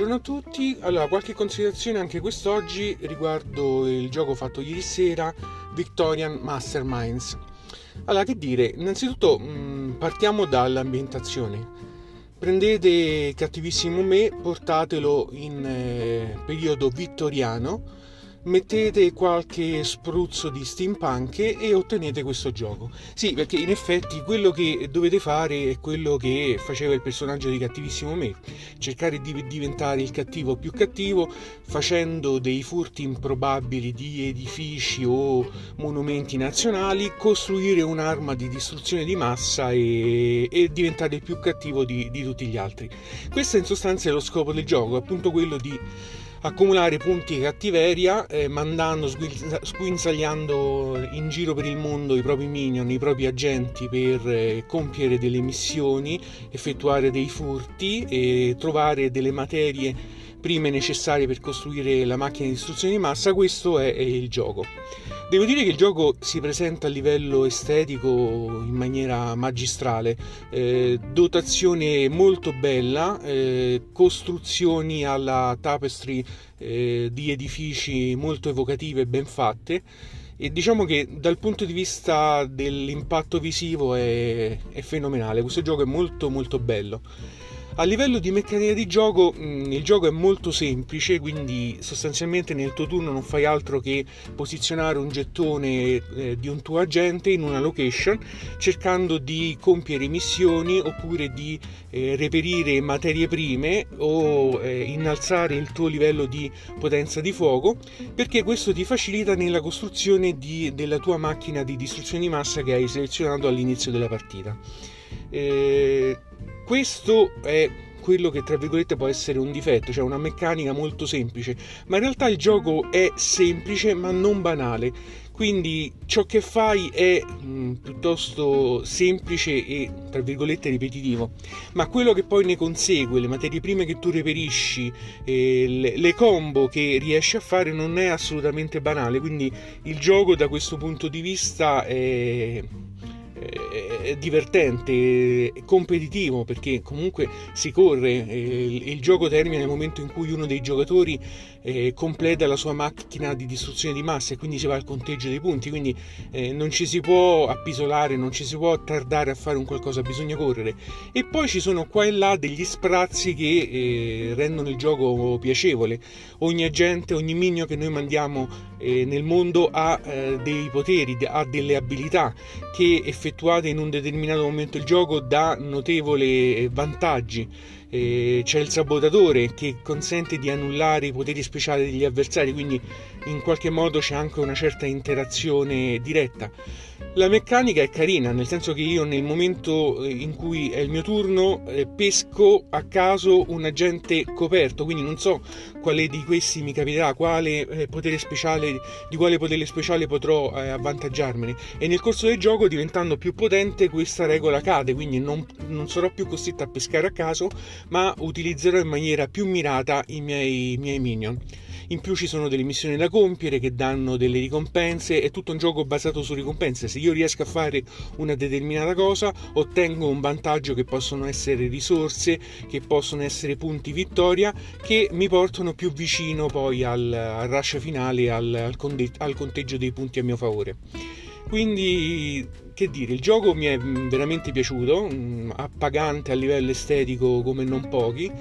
buongiorno a tutti. Allora, qualche considerazione anche quest'oggi riguardo il gioco fatto ieri sera, Victorian Masterminds. Allora, che dire, innanzitutto mh, mm, partiamo dall'ambientazione. Prendete Cattivissimo Me, portatelo in eh, periodo vittoriano mettete qualche spruzzo di steampunk e ottenete questo gioco. Sì, perché in effetti quello che dovete fare è quello che faceva il personaggio di Cattivissimo Me, cercare di diventare il cattivo più cattivo facendo dei furti improbabili di edifici o monumenti nazionali, costruire un'arma di distruzione di massa e, e diventare il più cattivo di, di tutti gli altri. Questo in sostanza è lo scopo del gioco, appunto quello di accumulare punti cattiveria eh, mandando, sguinzagliando in giro per il mondo i propri minion, i propri agenti per eh, compiere delle missioni, effettuare dei furti e trovare delle materie prime necessarie per costruire la macchina di distruzione di massa, questo è, è il gioco. Devo dire che il gioco si presenta a livello estetico in maniera magistrale, eh, dotazione molto bella, eh, costruzioni alla tapestry eh, di edifici molto evocative e ben fatte. E diciamo che dal punto di vista dell'impatto visivo è, è fenomenale, questo gioco è molto molto bello. A livello di meccanica di gioco, mm, il gioco è molto semplice, quindi sostanzialmente nel tuo turno non fai altro che posizionare un gettone eh, di un tuo agente in una location cercando di compiere missioni oppure di eh, reperire materie prime o eh, innalzare il tuo livello di potenza di fuoco perché questo ti facilita nella costruzione di, della tua macchina di distruzione di massa che hai selezionato all'inizio della partita. Eh, questo è quello che tra virgolette può essere un difetto, cioè una meccanica molto semplice, ma in realtà il gioco è semplice ma non banale, quindi ciò che fai è mh, mm, piuttosto semplice e tra virgolette ripetitivo, ma quello che poi ne consegue, le materie prime che tu reperisci, eh, le, le combo che riesci a fare non è assolutamente banale, quindi il gioco da questo punto di vista è è divertente, è competitivo perché comunque si corre, il, il gioco termina nel momento in cui uno dei giocatori eh, completa la sua macchina di distruzione di massa e quindi si va al conteggio dei punti, quindi eh, non ci si può appisolare, non ci si può tardare a fare un qualcosa, bisogna correre. E poi ci sono qua e là degli sprazzi che eh, rendono il gioco piacevole. Ogni agente, ogni minion che noi mandiamo eh, nel mondo ha eh, dei poteri, ha delle abilità che effettuate in un determinato momento del gioco dà notevoli vantaggi eh, c'è il sabotatore che consente di annullare i poteri speciali degli avversari, quindi in qualche modo c'è anche una certa interazione diretta. La meccanica è carina, nel senso che io nel momento eh, in cui è il mio turno eh, pesco a caso un agente coperto, quindi non so quale di questi mi capiterà, quale eh, potere speciale, di quale potere speciale potrò eh, avvantaggiarmene. E nel corso del gioco, diventando più potente, questa regola cade, quindi non, non sarò più costretto a pescare a caso, ma utilizzerò in maniera più mirata i miei, i miei minion. In più ci sono delle missioni da compiere che danno delle ricompense, è tutto un gioco basato su ricompense. Se io riesco a fare una determinata cosa, ottengo un vantaggio che possono essere risorse, che possono essere punti vittoria, che mi portano più vicino poi al, al rush finale, al, al, conte- al conteggio dei punti a mio favore. Quindi, che dire, il gioco mi è veramente piaciuto, mm, appagante a livello estetico come non pochi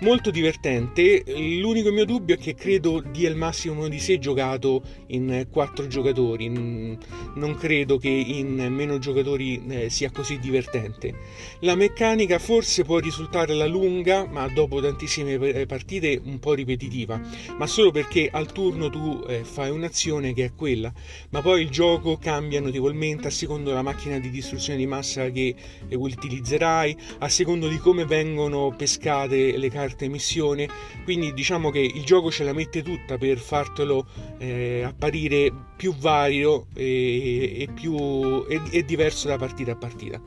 molto divertente. L'unico mio dubbio è che credo dia il massimo di sé giocato in quattro giocatori. Non credo che in meno giocatori eh, sia così divertente. La meccanica forse può risultare alla lunga, ma dopo tantissime eh, partite un po' ripetitiva, ma solo perché al turno tu eh, fai un'azione che è quella, ma poi il gioco cambia notevolmente a secondo della macchina di distruzione di massa che utilizzerai, a secondo di come vengono pescate le carte missione quindi diciamo che il gioco ce la mette tutta per fartelo eh, apparire più vario e, e, più, e, e diverso da partita a partita.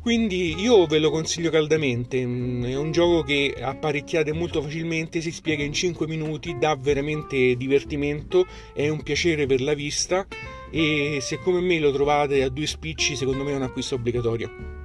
Quindi io ve lo consiglio caldamente, mm, è un gioco che apparecchiate molto facilmente, si spiega in 5 minuti, dà veramente divertimento, è un piacere per la vista e se come me lo trovate a due spicci secondo me è un acquisto obbligatorio.